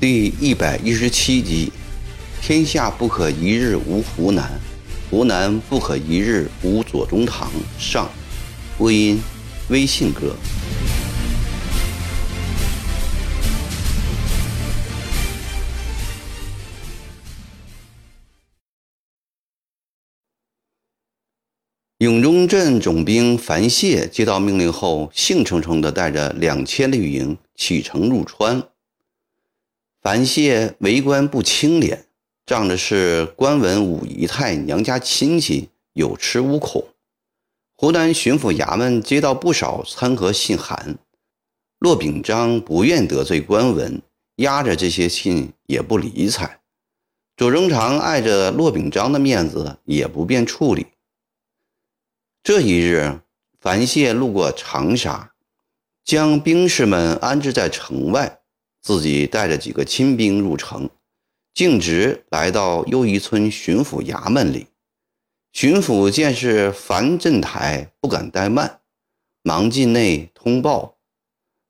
第一百一十七集：天下不可一日无湖南，湖南不可一日无左宗棠。上，播音：微信歌。永中镇总兵樊谢接到命令后，兴冲冲地带着两千绿营启程入川。樊谢为官不清廉，仗着是官文武姨太娘家亲戚，有恃无恐。湖南巡抚衙门接到不少参劾信函，骆秉章不愿得罪官文，压着这些信也不理睬。左宗棠碍着骆秉章的面子，也不便处理。这一日，樊谢路过长沙，将兵士们安置在城外。自己带着几个亲兵入城，径直来到又一村巡抚衙门里。巡抚见是樊振台，不敢怠慢，忙进内通报：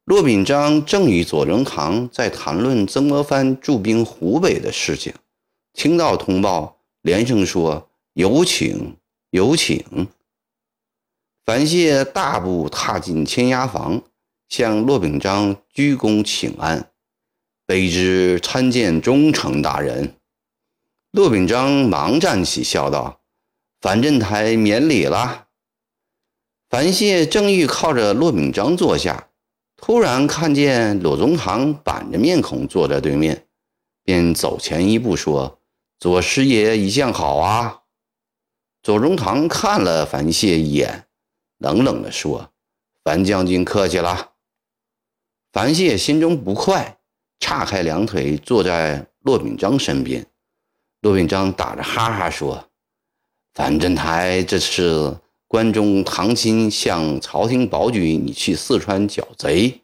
骆秉章正与左宗棠在谈论曾国藩驻兵湖北的事情。听到通报，连声说：“有请，有请。”樊谢大步踏进千押房，向骆秉章鞠躬请安。卑职参见忠诚大人。骆秉章忙站起，笑道：“樊振台免礼了。”樊谢正欲靠着骆秉章坐下，突然看见左宗棠板着面孔坐在对面，便走前一步说：“左师爷一向好啊。”左宗棠看了樊谢一眼，冷冷地说：“樊将军客气了。”樊谢心中不快。岔开两腿坐在骆秉章身边，骆秉章打着哈哈说：“樊振台这次关中堂亲向朝廷保举你去四川剿贼，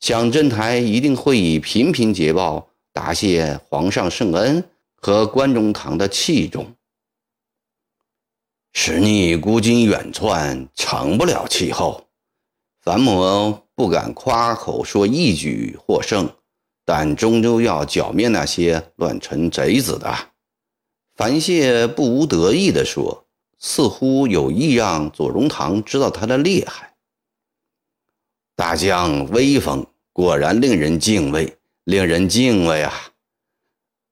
想振台一定会以频频捷报答谢皇上圣恩和关中堂的器重，使你孤军远窜成不了气候。樊某不敢夸口说一举获胜。”但终究要剿灭那些乱臣贼子的。樊谢不无得意地说，似乎有意让左宗棠知道他的厉害。大将威风，果然令人敬畏，令人敬畏啊！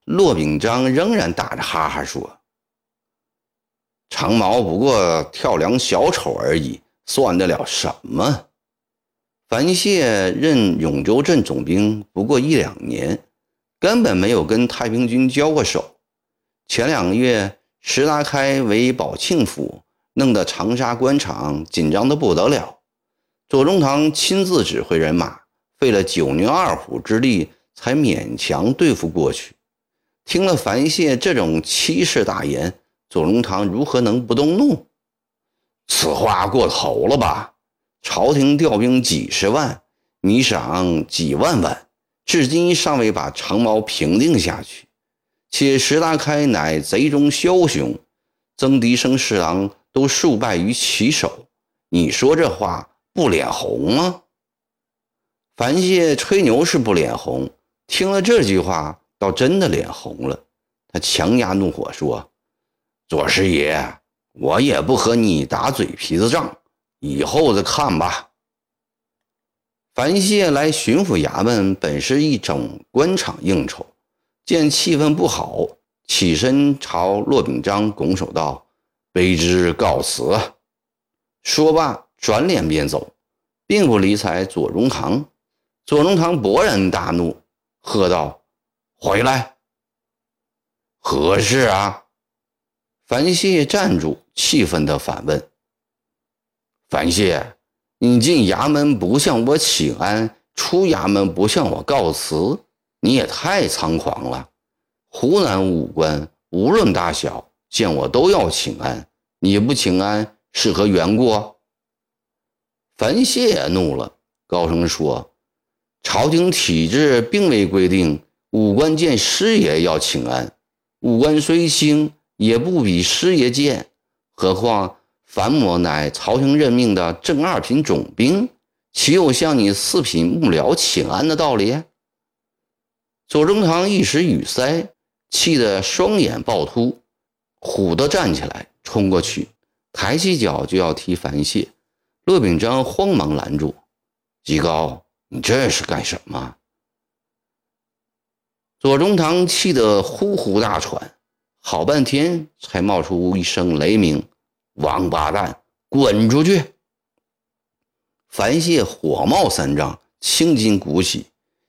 骆秉章仍然打着哈哈说：“长毛不过跳梁小丑而已，算得了什么？”樊谢任永州镇总兵不过一两年，根本没有跟太平军交过手。前两个月，石达开为保庆府，弄得长沙官场紧张的不得了。左宗棠亲自指挥人马，费了九牛二虎之力，才勉强对付过去。听了樊谢这种欺世大言，左宗棠如何能不动怒？此话过头了吧？朝廷调兵几十万，你赏几万万，至今尚未把长毛平定下去。且石达开乃贼中枭雄，曾迪生侍郎都数败于其手，你说这话不脸红吗？樊谢吹牛是不脸红，听了这句话，倒真的脸红了。他强压怒火说：“左师爷，我也不和你打嘴皮子仗。”以后再看吧。樊谢来巡抚衙门，本是一种官场应酬，见气氛不好，起身朝骆秉章拱手道：“卑职告辞。”说罢，转脸便走，并不理睬左宗棠。左宗棠勃然大怒，喝道：“回来！何事啊？”樊谢站住，气愤地反问。樊谢，你进衙门不向我请安，出衙门不向我告辞，你也太猖狂了！湖南武官无论大小，见我都要请安，你不请安是何缘故？樊谢怒了，高声说：“朝廷体制并未规定武官见师爷要请安，武官虽轻，也不比师爷贱，何况……”樊某乃朝廷任命的正二品总兵，岂有向你四品幕僚请安的道理？左宗棠一时语塞，气得双眼暴突，虎地站起来，冲过去，抬起脚就要踢樊谢。骆秉章慌忙拦住：“吉高，你这是干什么？”左宗棠气得呼呼大喘，好半天才冒出一声雷鸣：“王八蛋，滚出去！”樊谢火冒三丈，青筋鼓起。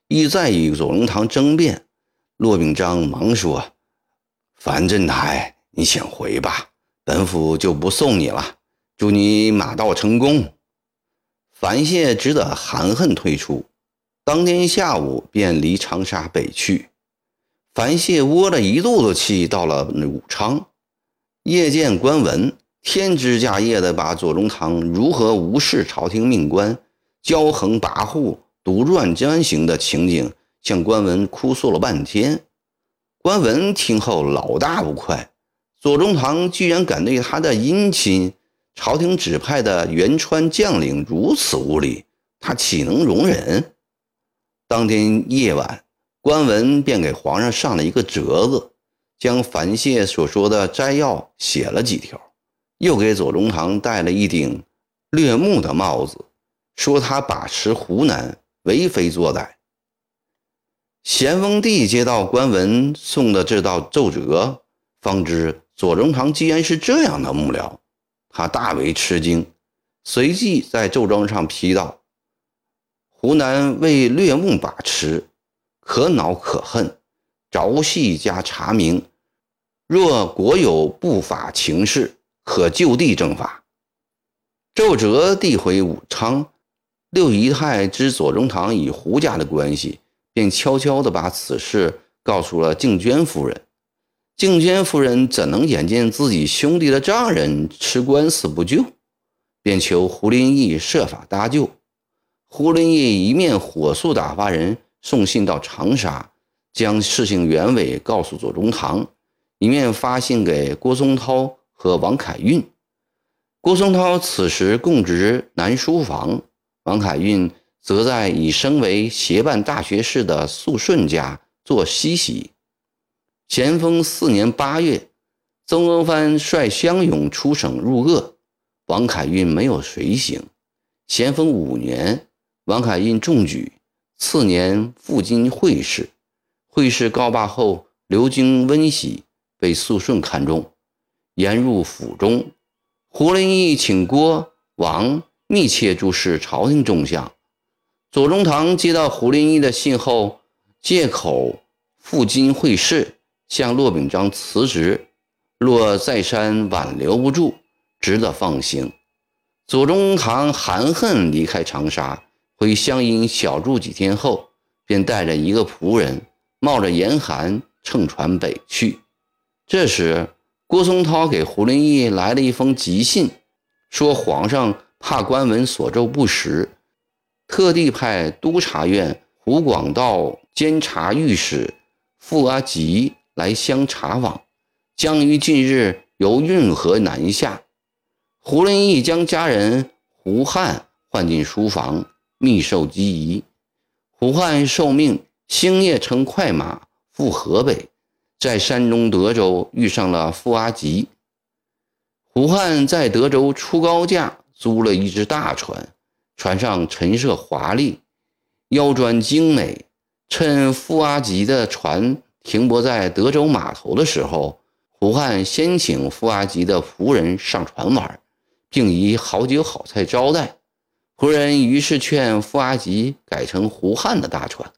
欲再与左宗棠争辩，骆秉章忙说：“樊振台，你先回吧，本府就不送你了。祝你马到成功。”樊谢只得含恨退出。当天下午便离长沙北去。樊谢窝了一肚子气，到了武昌，夜见官文，天之驾夜的把左宗棠如何无视朝廷命官，骄横跋扈。独乱专行的情景，向关文哭诉了半天。关文听后老大不快，左宗棠居然敢对他的姻亲、朝廷指派的元川将领如此无礼，他岂能容忍？当天夜晚，关文便给皇上上了一个折子，将樊谢所说的摘要写了几条，又给左宗棠戴了一顶略木的帽子，说他把持湖南。为非作歹。咸丰帝接到官文送的这道奏折，方知左宗棠既然是这样的幕僚，他大为吃惊，随即在奏章上批道：“湖南为略木把持，可恼可恨，着细加查明。若国有不法情事，可就地正法。”奏折递回武昌。六姨太知左宗棠与胡家的关系，便悄悄地把此事告诉了静娟夫人。静娟夫人怎能眼见自己兄弟的丈人吃官司不救，便求胡林翼设法搭救。胡林翼一面火速打发人送信到长沙，将事情原委告诉左宗棠，一面发信给郭松涛和王凯运。郭松涛此时供职南书房。王凯运则在已升为协办大学士的肃顺家做西席。咸丰四年八月，曾国藩率湘勇出省入鄂，王凯运没有随行。咸丰五年，王凯运中举，次年赴京会试。会试告罢后，流经温喜，被肃顺看中，延入府中。胡林翼请郭王。密切注视朝廷动向。左宗棠接到胡林翼的信后，借口赴京会试，向骆秉章辞职。若再三挽留不住，只得放行。左宗棠含恨离开长沙，回湘阴小住几天后，便带着一个仆人，冒着严寒乘船北去。这时，郭松涛给胡林翼来了一封急信，说皇上。怕官文所奏不实，特地派督察院湖广道监察御史傅阿吉来相查访，将于近日由运河南下。胡林翼将家人胡汉唤进书房，密授机宜。胡汉受命星夜乘快马赴河北，在山东德州遇上了傅阿吉。胡汉在德州出高价。租了一只大船，船上陈设华丽，腰砖精美。趁傅阿吉的船停泊在德州码头的时候，胡汉先请傅阿吉的仆人上船玩，并以好酒好菜招待。仆人于是劝傅阿吉改成胡汉的大船。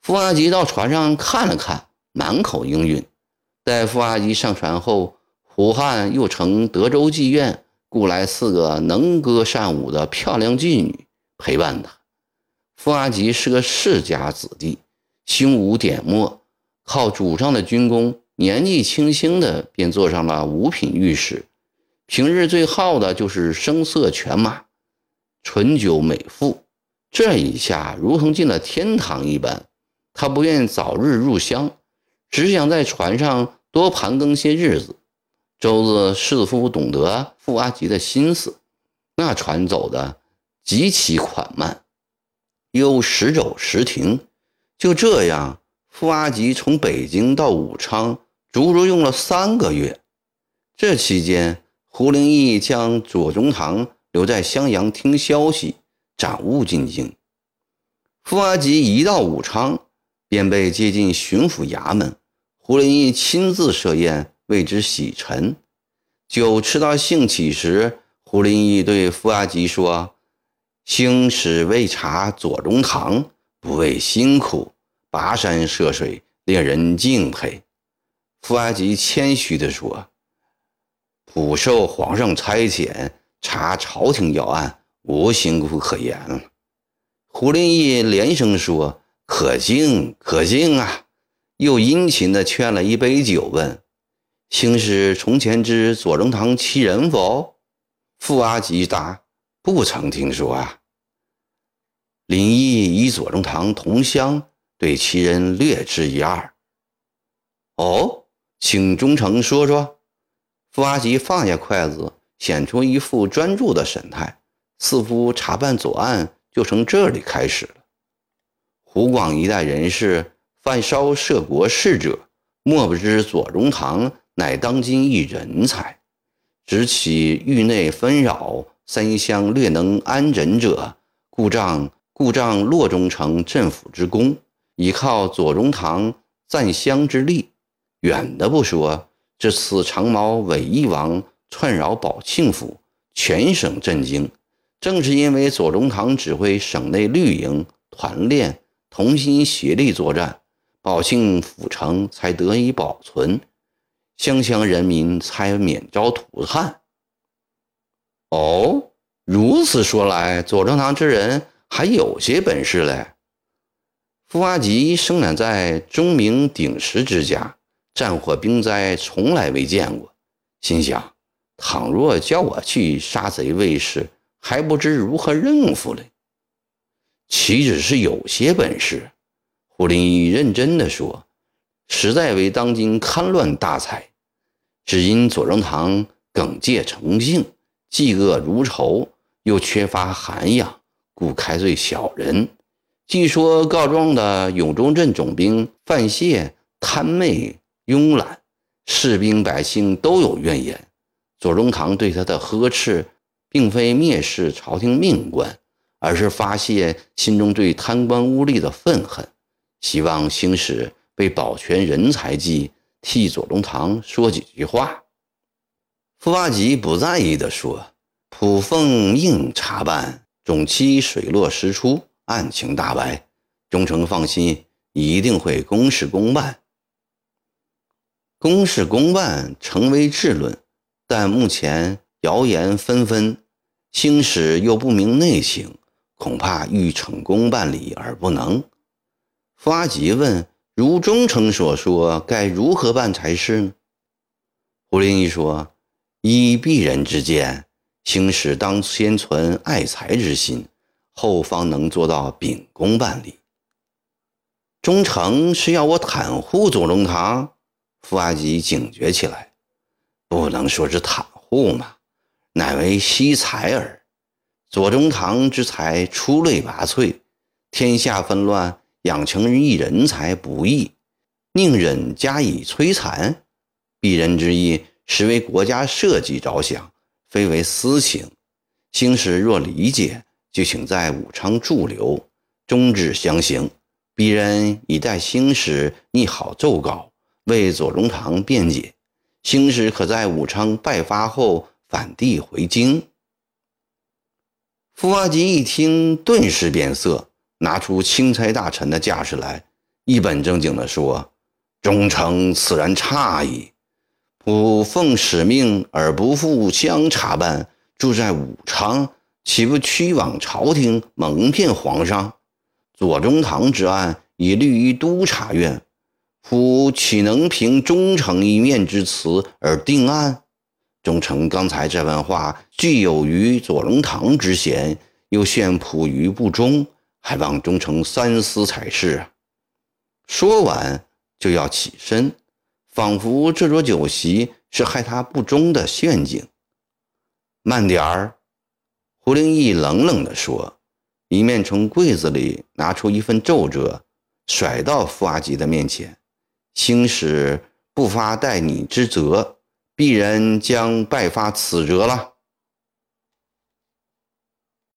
傅阿吉到船上看了看，满口应允。待傅阿吉上船后，胡汉又乘德州妓院。雇来四个能歌善舞的漂亮妓女陪伴他。傅阿吉是个世家子弟，胸无点墨，靠祖上的军功，年纪轻轻的便做上了五品御史。平日最好的就是声色犬马、醇酒美妇。这一下如同进了天堂一般。他不愿早日入乡，只想在船上多盘庚些日子。周子似乎懂得傅阿吉的心思，那船走的极其缓慢，又时走时停。就这样，傅阿吉从北京到武昌，足足用了三个月。这期间，胡灵义将左宗棠留在襄阳听消息，掌务进京。傅阿吉一到武昌，便被接进巡抚衙门，胡林义亲自设宴为之洗尘。酒吃到兴起时，胡林义对傅阿吉说：“兴使为查左宗棠，不畏辛苦，跋山涉水，令人敬佩。”傅阿吉谦虚地说。普受皇上差遣查朝廷要案，无辛苦可言了。胡林义连声说：“可敬可敬啊！”又殷勤地劝了一杯酒，问：“兴师从前知左宗棠其人否？”傅阿吉答：“不曾听说啊。”林毅与左宗棠同乡，对其人略知一二。哦，请忠诚说说。傅阿吉放下筷子，显出一副专注的神态，似乎查办左案就从这里开始了。湖广一带人士犯烧涉国事者，莫不知左宗棠乃当今一人才。执其狱内纷扰，三乡略能安枕者，故仗故仗洛中城镇抚之功，倚靠左宗棠赞乡之力。远的不说。这次长毛伪义王窜扰宝庆府，全省震惊。正是因为左宗棠指挥省内绿营团练，同心协力作战，宝庆府城才得以保存，湘乡人民才免遭涂炭。哦，如此说来，左宗棠之人还有些本事嘞。傅阿吉生长在钟鸣鼎食之家。战火兵灾从来未见过，心想：倘若叫我去杀贼卫士，还不知如何应付嘞。岂止是有些本事？胡林义认真地说：“实在为当今戡乱大才，只因左宗棠耿介成性，嫉恶如仇，又缺乏涵养，故开罪小人。据说告状的永州镇总兵范谢贪媚。”慵懒，士兵百姓都有怨言。左宗棠对他的呵斥，并非蔑视朝廷命官，而是发泄心中对贪官污吏的愤恨，希望兴使为保全人才计，替左宗棠说几句话。傅阿吉不在意地说：“普奉应查办，总期水落石出，案情大白。忠诚放心，一定会公事公办。”公事公办成为治论，但目前谣言纷纷，兴使又不明内情，恐怕欲成功办理而不能。傅阿吉问：“如忠诚所说，该如何办才是呢？”胡林一说：“依鄙人之见，兴使当先存爱才之心，后方能做到秉公办理。”忠诚是要我袒护左宗棠？傅阿吉警觉起来，不能说是袒护嘛，乃为惜才耳。左宗棠之才出类拔萃，天下纷乱，养成一人才不易，宁忍加以摧残？鄙人之意实为国家社稷着想，非为私情。兴时若理解，就请在武昌驻留，终止相行。鄙人已待兴时拟好奏稿。为左宗棠辩解，兴时可在武昌拜发后返地回京。傅阿吉一听，顿时变色，拿出钦差大臣的架势来，一本正经地说：“忠诚此然差矣。普奉使命而不赴乡查办，住在武昌，岂不屈枉朝廷，蒙骗皇上？左宗棠之案已立于督察院。”夫岂能凭忠诚一面之词而定案？忠诚刚才这番话，既有于左龙堂之嫌，又陷璞于不忠，还望忠诚三思才是啊！说完就要起身，仿佛这桌酒席是害他不忠的陷阱。慢点儿，胡灵义冷冷地说，一面从柜子里拿出一份奏折，甩到傅阿吉的面前。兴使不发待你之责，必然将败发此责了。